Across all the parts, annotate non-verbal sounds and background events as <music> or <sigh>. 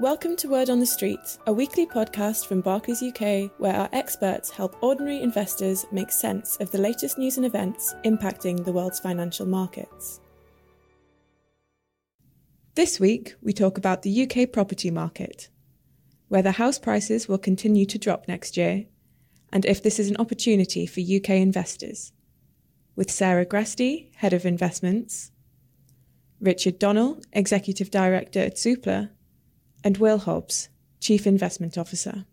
Welcome to Word on the Street, a weekly podcast from Barclays UK where our experts help ordinary investors make sense of the latest news and events impacting the world's financial markets. This week, we talk about the UK property market, whether house prices will continue to drop next year, and if this is an opportunity for UK investors. With Sarah Gresti, Head of Investments, Richard Donnell, Executive Director at Zoopla, and Will Hobbs, Chief Investment Officer.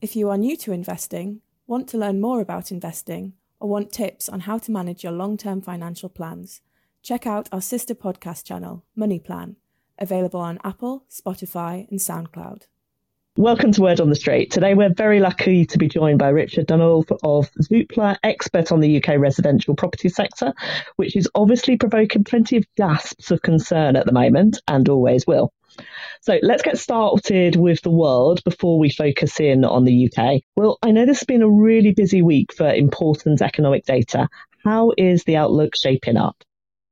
If you are new to investing, want to learn more about investing, or want tips on how to manage your long term financial plans, check out our sister podcast channel, Money Plan, available on Apple, Spotify, and SoundCloud. Welcome to Word on the Street. Today we're very lucky to be joined by Richard Donnell of Zoopla, expert on the UK residential property sector, which is obviously provoking plenty of gasps of concern at the moment and always will. So let's get started with the world before we focus in on the UK. Well, I know this has been a really busy week for important economic data. How is the outlook shaping up?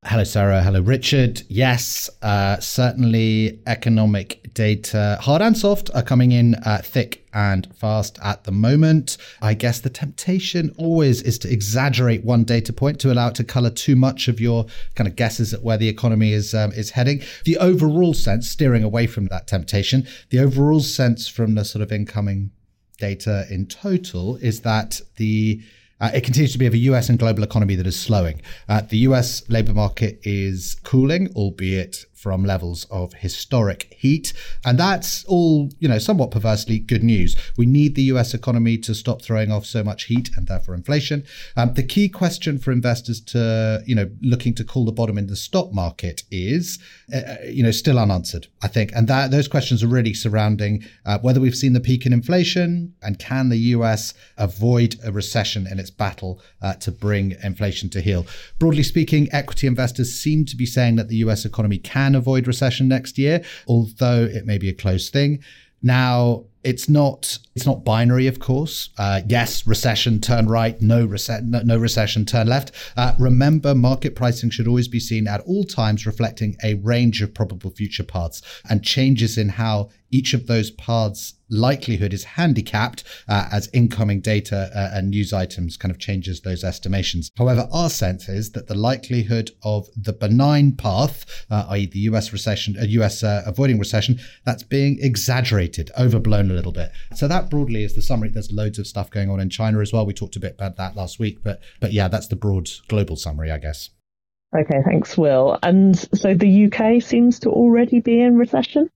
Hello, Sarah. Hello, Richard. Yes, uh, certainly economic data, hard and soft, are coming in uh, thick and fast at the moment. I guess the temptation always is to exaggerate one data point to allow it to color too much of your kind of guesses at where the economy is um, is heading. The overall sense, steering away from that temptation, the overall sense from the sort of incoming data in total is that the uh, it continues to be of a US and global economy that is slowing. Uh, the US labor market is cooling, albeit from levels of historic heat. And that's all, you know, somewhat perversely good news. We need the US economy to stop throwing off so much heat and therefore inflation. Um, the key question for investors to, you know, looking to call the bottom in the stock market is, uh, uh you know, still unanswered, I think. And that those questions are really surrounding uh, whether we've seen the peak in inflation and can the US avoid a recession in its battle uh, to bring inflation to heel. Broadly speaking, equity investors seem to be saying that the US economy can can avoid recession next year, although it may be a close thing. Now, it's not it's not binary, of course. Uh, yes, recession, turn right. No, rece- no, no recession, turn left. Uh, remember, market pricing should always be seen at all times reflecting a range of probable future paths and changes in how each of those paths likelihood is handicapped uh, as incoming data uh, and news items kind of changes those estimations. However, our sense is that the likelihood of the benign path, uh, i.e., the U.S. recession, uh, U.S. Uh, avoiding recession, that's being exaggerated, overblown a little bit. So that broadly is the summary. There's loads of stuff going on in China as well. We talked a bit about that last week, but but yeah, that's the broad global summary, I guess. Okay, thanks, Will. And so the UK seems to already be in recession.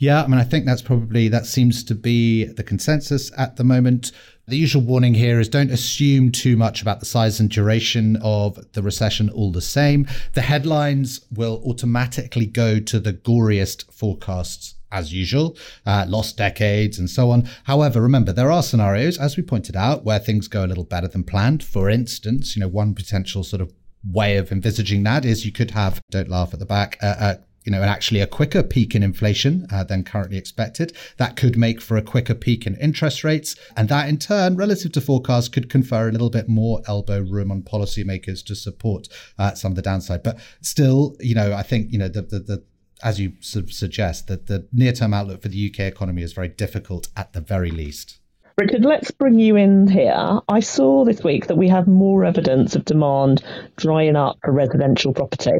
Yeah, I mean, I think that's probably that seems to be the consensus at the moment. The usual warning here is don't assume too much about the size and duration of the recession all the same. The headlines will automatically go to the goriest forecasts as usual, uh, lost decades and so on. However, remember, there are scenarios, as we pointed out, where things go a little better than planned. For instance, you know, one potential sort of way of envisaging that is you could have, don't laugh at the back, uh, uh, you know, and actually a quicker peak in inflation uh, than currently expected. That could make for a quicker peak in interest rates. And that in turn, relative to forecasts, could confer a little bit more elbow room on policymakers to support uh, some of the downside. But still, you know, I think, you know, the, the, the as you suggest, that the near term outlook for the UK economy is very difficult at the very least. Richard, let's bring you in here. I saw this week that we have more evidence of demand drying up for residential property.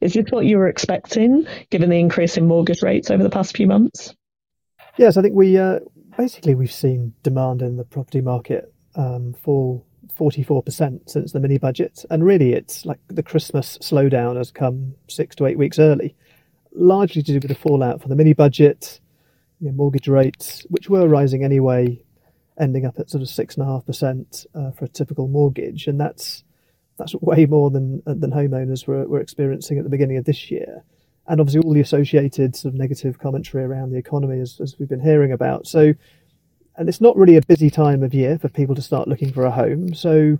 Is this what you were expecting, given the increase in mortgage rates over the past few months? Yes, I think we uh, basically we've seen demand in the property market um, fall 44% since the mini budget, and really it's like the Christmas slowdown has come six to eight weeks early, largely to do with the fallout from the mini budget, mortgage rates, which were rising anyway ending up at sort of six and a half percent uh, for a typical mortgage, and that's that's way more than than homeowners were, were experiencing at the beginning of this year. And obviously, all the associated sort of negative commentary around the economy, as, as we've been hearing about. So, and it's not really a busy time of year for people to start looking for a home. So,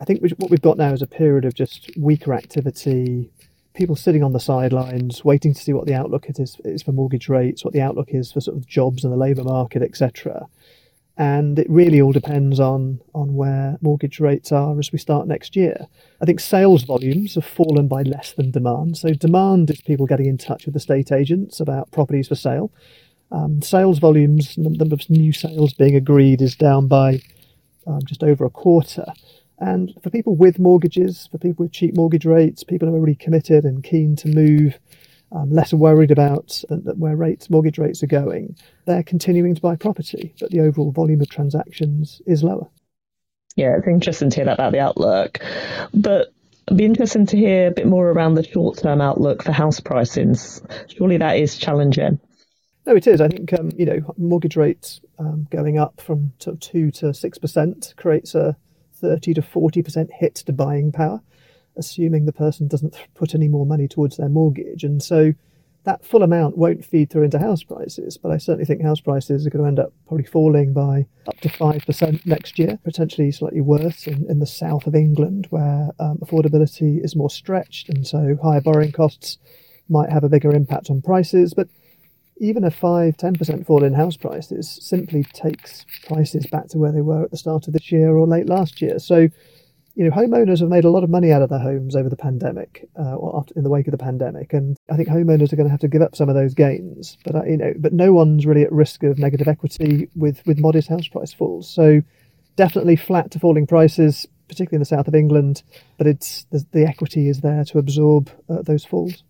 I think what we've got now is a period of just weaker activity, people sitting on the sidelines, waiting to see what the outlook is, is for mortgage rates, what the outlook is for sort of jobs and the labour market, etc and it really all depends on on where mortgage rates are as we start next year. I think sales volumes have fallen by less than demand. So demand is people getting in touch with estate agents about properties for sale, Um, sales volumes, the number of new sales being agreed, is down by um, just over a quarter. And for people with mortgages, for people with cheap mortgage rates, people who are really committed and keen to move, um, less worried about where rates, mortgage rates are going, they're continuing to buy property, but the overall volume of transactions is lower. Yeah, it's interesting to hear that about the outlook. But It'd be interesting to hear a bit more around the short term outlook for house pricings. Surely that is challenging. No, it is. I think um, you know mortgage rates um, going up from two to six percent creates a thirty to forty percent hit to buying power, assuming the person doesn't put any more money towards their mortgage, and so that full amount won't feed through into house prices, but I certainly think house prices are going to end up probably falling by up to 5% next year, potentially slightly worse in, in the south of England where um, affordability is more stretched and so higher borrowing costs might have a bigger impact on prices. But even a 5 10% fall in house prices simply takes prices back to where they were at the start of this year or late last year. So you know, homeowners have made a lot of money out of their homes over the pandemic, uh, or after, in the wake of the pandemic, and I think homeowners are going to have to give up some of those gains. But uh, you know, but no one's really at risk of negative equity with with modest house price falls. So definitely flat to falling prices, particularly in the south of England. But it's the, the equity is there to absorb uh, those falls.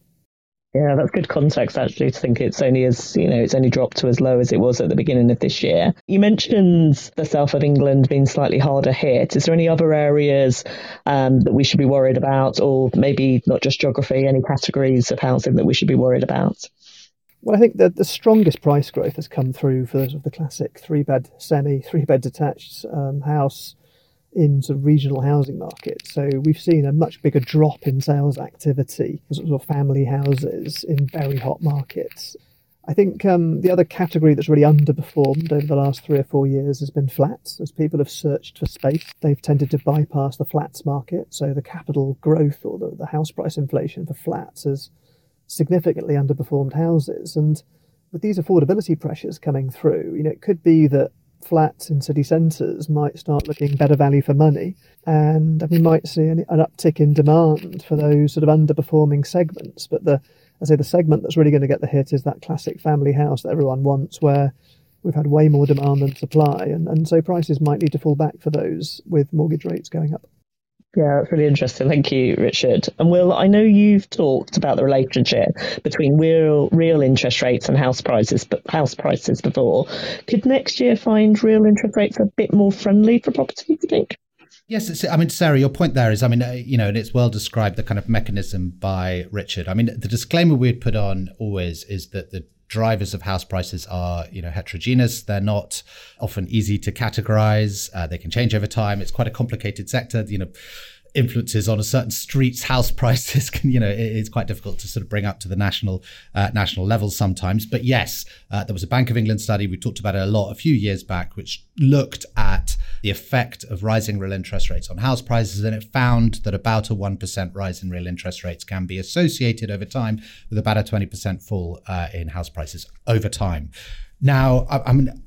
Yeah, that's good context actually to think it's only as, you know, it's only dropped to as low as it was at the beginning of this year. You mentioned the south of England being slightly harder hit. Is there any other areas um, that we should be worried about, or maybe not just geography, any categories of housing that we should be worried about? Well, I think that the strongest price growth has come through for the classic three bed semi, three bed detached um, house in sort of regional housing markets. So we've seen a much bigger drop in sales activity for sort of family houses in very hot markets. I think um, the other category that's really underperformed over the last three or four years has been flats. As people have searched for space, they've tended to bypass the flats market. So the capital growth or the, the house price inflation for flats has significantly underperformed houses. And with these affordability pressures coming through, you know, it could be that flats in city centres might start looking better value for money, and we might see an, an, uptick in demand for those sort of underperforming segments. But the, I say, the segment that's really going to get the hit is that classic family house that everyone wants, where we've had way more demand than supply, and, and so prices might need to fall back for those with mortgage rates going up. Yeah, that's really interesting. Thank you, Richard. And Will, I know you've talked about the relationship between real real interest rates and house prices, but house prices before. Could next year find real interest rates a bit more friendly for property? Do you think? Yes, I mean, Sarah, your point there is, I mean, uh, you know, and it's well described the kind of mechanism by Richard. I mean, the disclaimer we'd put on always is that the drivers of house prices are you know heterogeneous. They're not often easy to categorize. Uh, they can change over time. It's quite a complicated sector. You know influences on a certain street's house <laughs> prices can you know it's quite difficult to sort of bring up to the national uh, national level sometimes. But yes uh, there was a bank of england study. We talked about it a lot a few years back which looked at the effect of rising real interest rates on house prices and it found that about a 1% rise in real interest rates can be associated over time with about a 20% fall uh, in house prices over time. Now I, I mean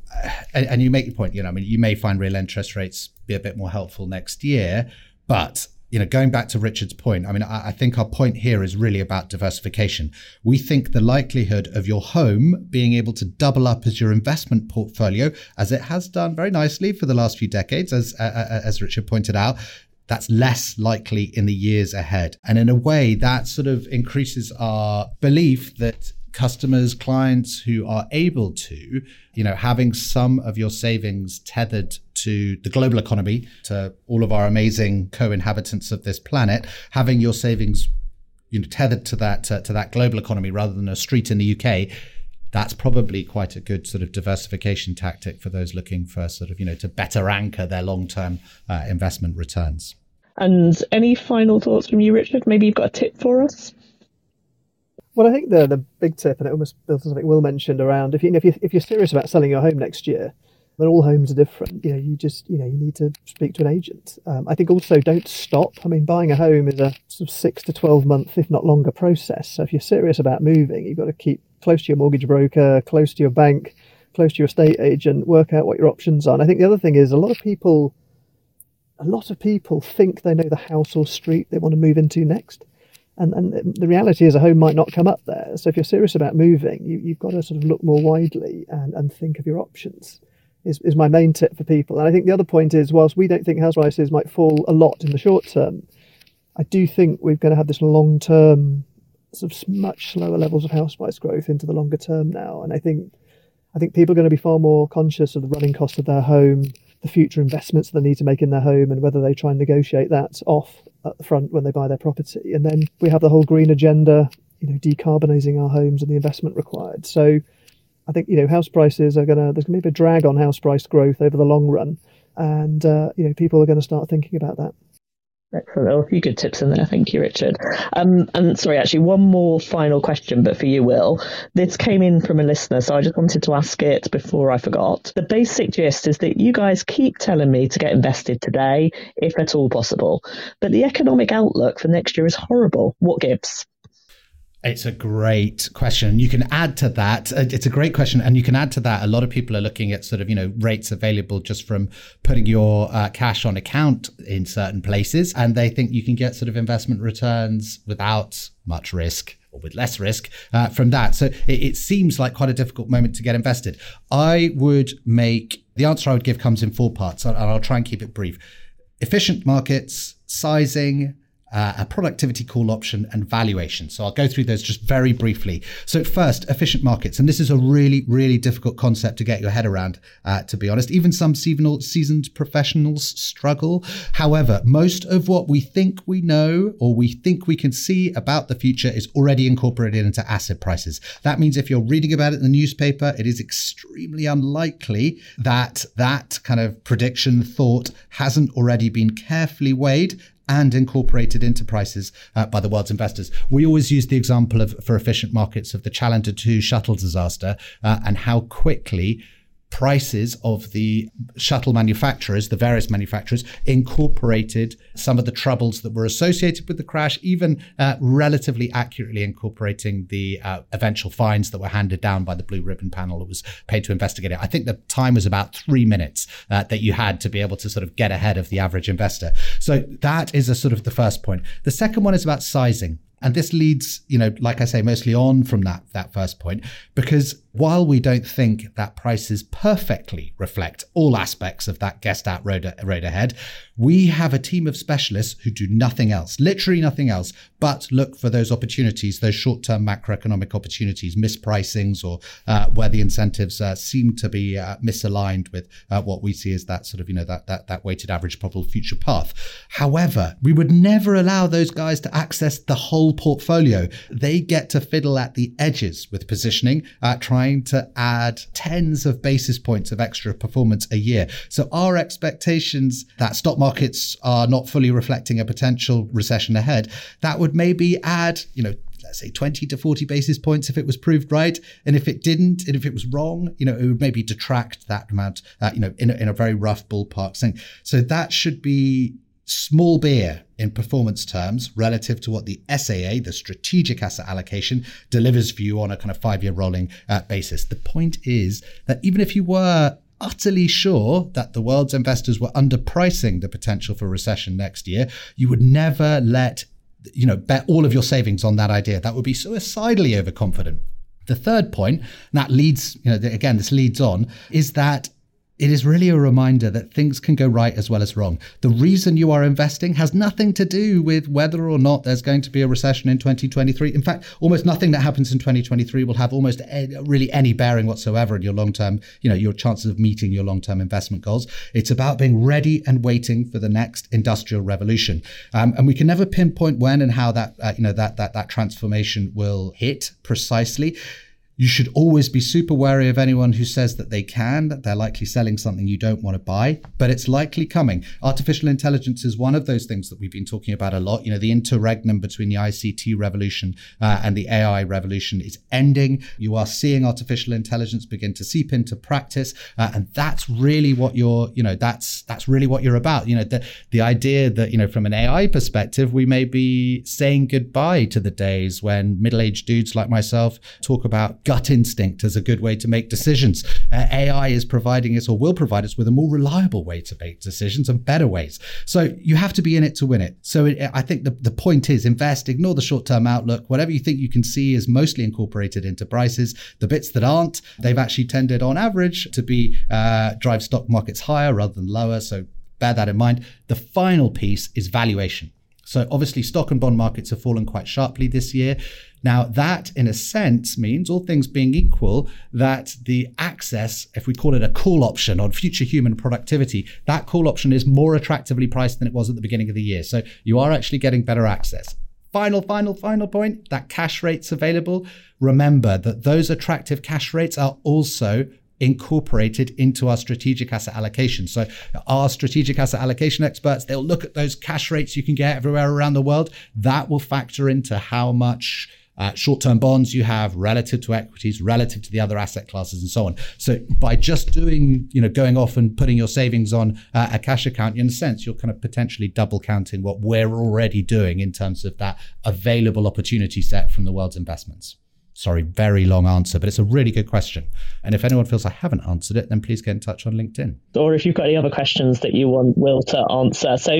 and, and you make your point you know i mean you may find real interest rates be a bit more helpful next year but you know, going back to Richard's point, I mean, I, I, think our point here is really about diversification. We think the likelihood of your home being able to double up as your investment portfolio, as it has done very nicely for the last few decades, as uh, as Richard pointed out, that's less likely in the years ahead. And in a way, that sort of increases our belief that customers, clients who are able to, you know, having some of your savings tethered to the global economy, to all of our amazing co-inhabitants of this planet, having your savings, you know, tethered to that uh, to that global economy rather than a street in the UK. That's probably quite a good sort of diversification tactic for those looking for sort of, you know, to better anchor their long-term uh, investment returns. And any final thoughts from you, Richard? Maybe you've got a tip for us? Well, I think the the big tip, and it almost builds on something Will mentioned around if you if you if you're serious about selling your home next year, but all homes are different. You know, you just you know you need to speak to an agent. Um, I think also don't stop. I mean, buying a home is a sort of six to twelve month, if not longer, process. So if you're serious about moving, you've got to keep close to your mortgage broker, close to your bank, close to your estate agent. Work out what your options are. And I think the other thing is a lot of people, a lot of people think they know the house or street they want to move into next And, and the reality is, a home might not come up there. So if you're serious about moving, you, you've got to sort of look more widely and, and think of your options. Is, is my main tip for people. And I think the other point is, whilst we don't think house prices might fall a lot in the short term, I do think we're going to have this long term, sort of much slower levels of house price growth into the longer term now. And I think I think people are going to be far more conscious of the running cost of their home, the future investments they need to make in their home, and whether they try and negotiate that off at the front when they buy their property. And then we have the whole green agenda, you know, decarbonising our homes and the investment required. So I think you know house prices are going to there's going to be a drag on house price growth over the long run, and uh, you know people are going to start thinking about that. Excellent. A few good tips in there. Thank you, Richard. Um, and sorry, actually, one more final question, but for you, Will. This came in from a listener, so I just wanted to ask it before I forgot. The basic gist is that you guys keep telling me to get invested today, if at all possible, but the economic outlook for next year is horrible. What gives? It's a great question. You can add to that. Uh, it's a great question. And you can add to that. A lot of people are looking at sort of, you know, rates available just from putting your uh, cash on account in certain places. And they think you can get sort of investment returns without much risk or with less risk uh, from that. So it, it seems like quite a difficult moment to get invested. I would make the answer I would give comes in four parts. And I'll try and keep it brief. Efficient markets, sizing, uh, a productivity call option, and valuation. So I'll go through those just very briefly. So first, efficient markets, and this is a really, really difficult concept to get your head around. Uh, to be honest, even some seasoned professionals struggle. However, most of what we think we know or we think we can see about the future is already incorporated into asset prices. That means if you're reading about it in the newspaper, it is extremely unlikely that that kind of prediction thought hasn't already been carefully weighed and incorporated into prices uh, by the world's investors. We always use the example of for efficient markets of the Challenger 2 shuttle disaster uh, and how quickly prices of the shuttle manufacturers, the various manufacturers, incorporated some of the troubles that were associated with the crash, even uh, relatively accurately incorporating the uh, eventual fines that were handed down by the Blue Ribbon panel that was paid to investigate it. I think the time was about three minutes uh, that you had to be able to sort of get ahead of the average investor. So that is a sort of the first point. The second one is about sizing. And this leads, you know, like I say, mostly on from that that first point, because while we don't think that prices perfectly reflect all aspects of that guessed out road, road ahead, we have a team of specialists who do nothing else, literally nothing else, but look for those opportunities, those short term macroeconomic opportunities, mispricings, or uh, where the incentives uh, seem to be uh, misaligned with uh, what we see as that sort of, you know, that, that, that weighted average probable future path. However, we would never allow those guys to access the whole portfolio. They get to fiddle at the edges with positioning, uh, trying trying to add tens of basis points of extra performance a year. So our expectations that stock markets are not fully reflecting a potential recession ahead, that would maybe add, you know, let's say 20 to 40 basis points if it was proved right. And if it didn't, and if it was wrong, you know, it would maybe detract that amount, uh, you know, in a, in a very rough ballpark thing. So that should be small beer in performance terms relative to what the SAA, the strategic asset allocation, delivers for you on a kind of five year rolling uh, basis. The point is that even if you were utterly sure that the world's investors were underpricing the potential for recession next year, you would never let you know bet all of your savings on that idea. That would be suicidally overconfident. The third point, and that leads, you know, again, this leads on, is that it is really a reminder that things can go right as well as wrong. The reason you are investing has nothing to do with whether or not there's going to be a recession in 2023. In fact, almost nothing that happens in 2023 will have almost any, really any bearing whatsoever in your long-term, you know, your chances of meeting your long-term investment goals. It's about being ready and waiting for the next industrial revolution. Um, and we can never pinpoint when and how that, uh, you know, that that that transformation will hit precisely. You should always be super wary of anyone who says that they can. That they're likely selling something you don't want to buy, but it's likely coming. Artificial intelligence is one of those things that we've been talking about a lot. You know, the interregnum between the ICT revolution uh, and the AI revolution is ending. You are seeing artificial intelligence begin to seep into practice, uh, and that's really what you're. You know, that's that's really what you're about. You know, the the idea that you know from an AI perspective, we may be saying goodbye to the days when middle-aged dudes like myself talk about gut instinct as a good way to make decisions. Uh, AI is providing us or will provide us with a more reliable way to make decisions and better ways. So you have to be in it to win it. So it, I think the, the point is invest, ignore the short term outlook. Whatever you think you can see is mostly incorporated into prices. The bits that aren't, they've actually tended on average to be uh, drive stock markets higher rather than lower. So bear that in mind. The final piece is valuation. So obviously, stock and bond markets have fallen quite sharply this year. Now, that in a sense means, all things being equal, that the access, if we call it a call option on future human productivity, that call option is more attractively priced than it was at the beginning of the year. So you are actually getting better access. Final, final, final point that cash rates available. Remember that those attractive cash rates are also incorporated into our strategic asset allocation. So our strategic asset allocation experts, they'll look at those cash rates you can get everywhere around the world. That will factor into how much uh, short-term bonds you have relative to equities, relative to the other asset classes, and so on. So by just doing, you know, going off and putting your savings on uh, a cash account, in a sense, you're kind of potentially double counting what we're already doing in terms of that available opportunity set from the world's investments. Sorry, very long answer, but it's a really good question. And if anyone feels I haven't answered it, then please get in touch on LinkedIn. Or if you've got any other questions that you want Will to answer. So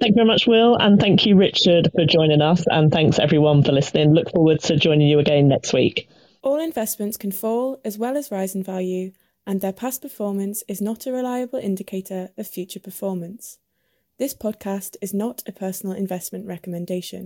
thank you very much, Will. And thank you, Richard, for joining us. And thanks everyone for listening. Look forward to joining you again next week. All investments can fall as well as rise in value, and their past performance is not a reliable indicator of future performance. This podcast is not a personal investment recommendation.